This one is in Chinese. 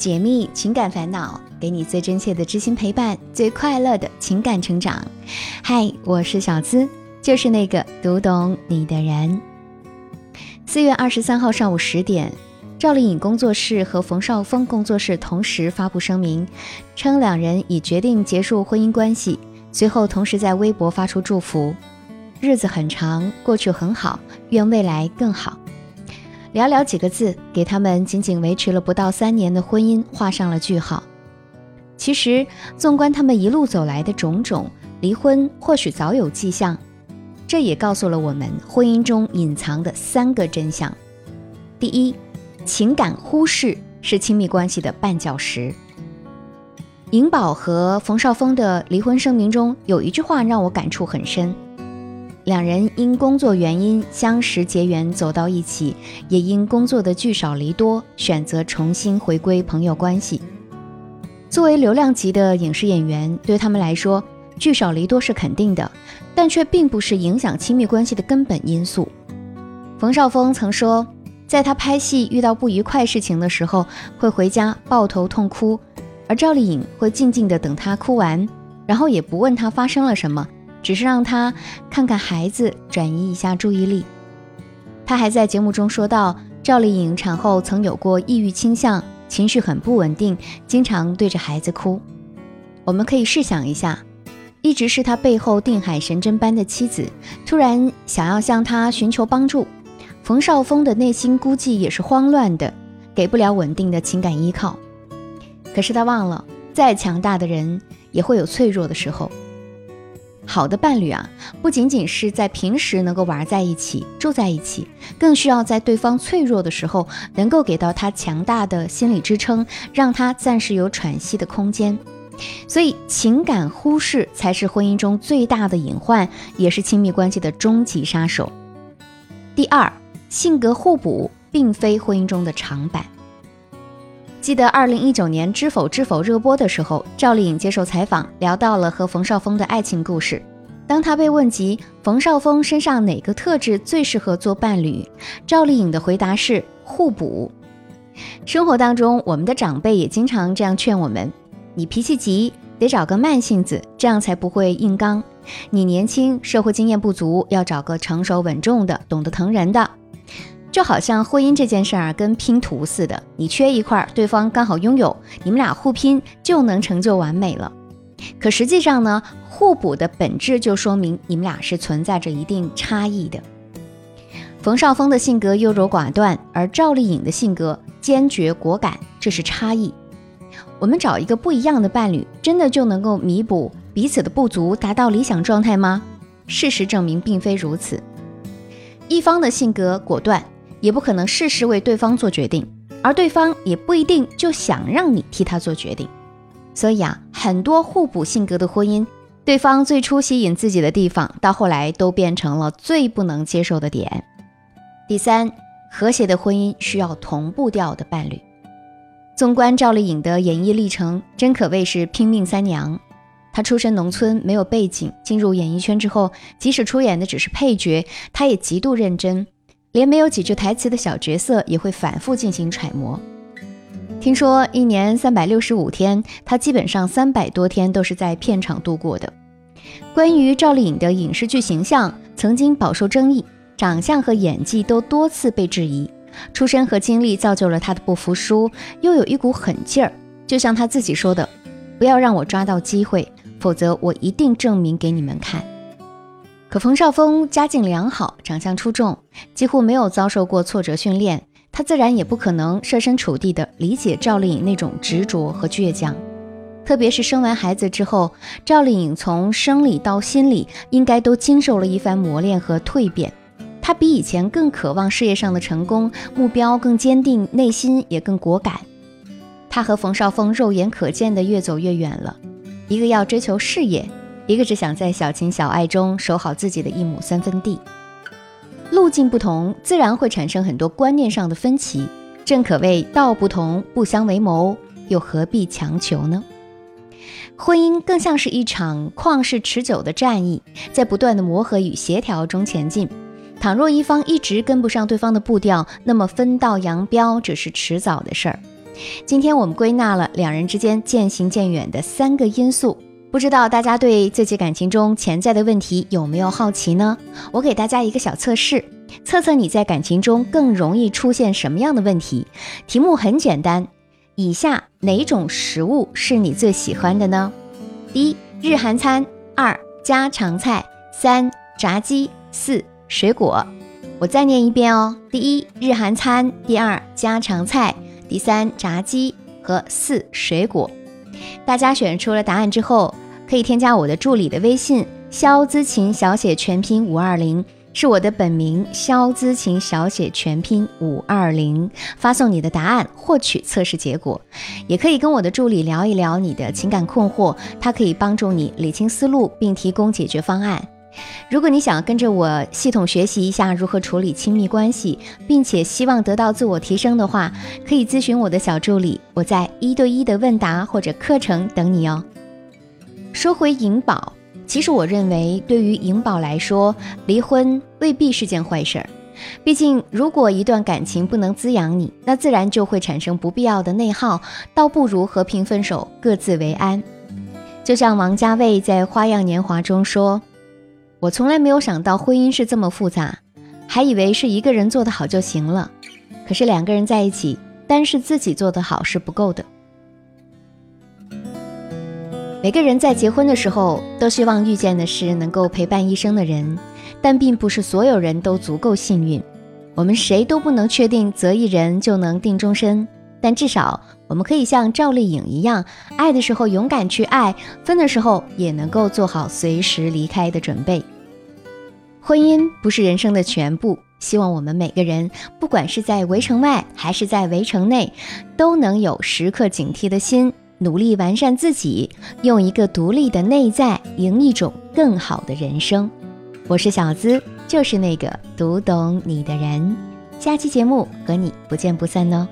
解密情感烦恼，给你最真切的知心陪伴，最快乐的情感成长。嗨，我是小资，就是那个读懂你的人。四月二十三号上午十点，赵丽颖工作室和冯绍峰工作室同时发布声明，称两人已决定结束婚姻关系。随后，同时在微博发出祝福：“日子很长，过去很好，愿未来更好。”寥寥几个字，给他们仅仅维持了不到三年的婚姻画上了句号。其实，纵观他们一路走来的种种，离婚或许早有迹象。这也告诉了我们婚姻中隐藏的三个真相：第一，情感忽视是亲密关系的绊脚石。颖宝和冯绍峰的离婚声明中有一句话让我感触很深。两人因工作原因相识结缘，走到一起，也因工作的聚少离多，选择重新回归朋友关系。作为流量级的影视演员，对他们来说，聚少离多是肯定的，但却并不是影响亲密关系的根本因素。冯绍峰曾说，在他拍戏遇到不愉快事情的时候，会回家抱头痛哭，而赵丽颖会静静的等他哭完，然后也不问他发生了什么。只是让他看看孩子，转移一下注意力。他还在节目中说到，赵丽颖产后曾有过抑郁倾向，情绪很不稳定，经常对着孩子哭。我们可以试想一下，一直是他背后定海神针般的妻子，突然想要向他寻求帮助，冯绍峰的内心估计也是慌乱的，给不了稳定的情感依靠。可是他忘了，再强大的人也会有脆弱的时候。好的伴侣啊，不仅仅是在平时能够玩在一起、住在一起，更需要在对方脆弱的时候，能够给到他强大的心理支撑，让他暂时有喘息的空间。所以，情感忽视才是婚姻中最大的隐患，也是亲密关系的终极杀手。第二，性格互补并非婚姻中的长板。记得二零一九年《知否知否》热播的时候，赵丽颖接受采访，聊到了和冯绍峰的爱情故事。当她被问及冯绍峰身上哪个特质最适合做伴侣，赵丽颖的回答是互补。生活当中，我们的长辈也经常这样劝我们：你脾气急，得找个慢性子，这样才不会硬刚；你年轻，社会经验不足，要找个成熟稳重的，懂得疼人的。就好像婚姻这件事儿跟拼图似的，你缺一块，对方刚好拥有，你们俩互拼就能成就完美了。可实际上呢，互补的本质就说明你们俩是存在着一定差异的。冯绍峰的性格优柔寡断，而赵丽颖的性格坚决果敢，这是差异。我们找一个不一样的伴侣，真的就能够弥补彼此的不足，达到理想状态吗？事实证明并非如此。一方的性格果断。也不可能事事为对方做决定，而对方也不一定就想让你替他做决定。所以啊，很多互补性格的婚姻，对方最初吸引自己的地方，到后来都变成了最不能接受的点。第三，和谐的婚姻需要同步调的伴侣。纵观赵丽颖的演艺历程，真可谓是拼命三娘。她出身农村，没有背景，进入演艺圈之后，即使出演的只是配角，她也极度认真。连没有几句台词的小角色也会反复进行揣摩。听说一年三百六十五天，他基本上三百多天都是在片场度过的。关于赵丽颖的影视剧形象，曾经饱受争议，长相和演技都多次被质疑。出身和经历造就了她的不服输，又有一股狠劲儿。就像她自己说的：“不要让我抓到机会，否则我一定证明给你们看。”可冯绍峰家境良好，长相出众，几乎没有遭受过挫折训练，他自然也不可能设身处地的理解赵丽颖那种执着和倔强。特别是生完孩子之后，赵丽颖从生理到心理应该都经受了一番磨练和蜕变。她比以前更渴望事业上的成功，目标更坚定，内心也更果敢。她和冯绍峰肉眼可见的越走越远了，一个要追求事业。一个只想在小情小爱中守好自己的一亩三分地，路径不同，自然会产生很多观念上的分歧。正可谓道不同不相为谋，又何必强求呢？婚姻更像是一场旷世持久的战役，在不断的磨合与协调中前进。倘若一方一直跟不上对方的步调，那么分道扬镳只是迟早的事儿。今天我们归纳了两人之间渐行渐远的三个因素，不知道大家对自己感情中潜在的问题有没有好奇呢？我给大家一个小测试，测测你在感情中更容易出现什么样的问题。题目很简单，以下哪种食物是你最喜欢的呢？第一，日韩餐；二，家常菜；三，炸鸡；四，水果。我再念一遍哦：第一，日韩餐；第二，家常菜；第三，炸鸡和四，水果。大家选出了答案之后，可以添加我的助理的微信“肖姿琴”小写全拼五二零，是我的本名“肖姿琴”小写全拼五二零，发送你的答案获取测试结果。也可以跟我的助理聊一聊你的情感困惑，他可以帮助你理清思路，并提供解决方案。如果你想跟着我系统学习一下如何处理亲密关系，并且希望得到自我提升的话，可以咨询我的小助理，我在一对一的问答或者课程等你哦。说回颖宝，其实我认为对于颖宝来说，离婚未必是件坏事儿。毕竟，如果一段感情不能滋养你，那自然就会产生不必要的内耗，倒不如和平分手，各自为安。就像王家卫在《花样年华》中说。我从来没有想到婚姻是这么复杂，还以为是一个人做得好就行了。可是两个人在一起，单是自己做得好是不够的。每个人在结婚的时候都希望遇见的是能够陪伴一生的人，但并不是所有人都足够幸运。我们谁都不能确定择一人就能定终身，但至少我们可以像赵丽颖一样，爱的时候勇敢去爱，分的时候也能够做好随时离开的准备。婚姻不是人生的全部，希望我们每个人，不管是在围城外还是在围城内，都能有时刻警惕的心，努力完善自己，用一个独立的内在，赢一种更好的人生。我是小资，就是那个读懂你的人。下期节目和你不见不散哦。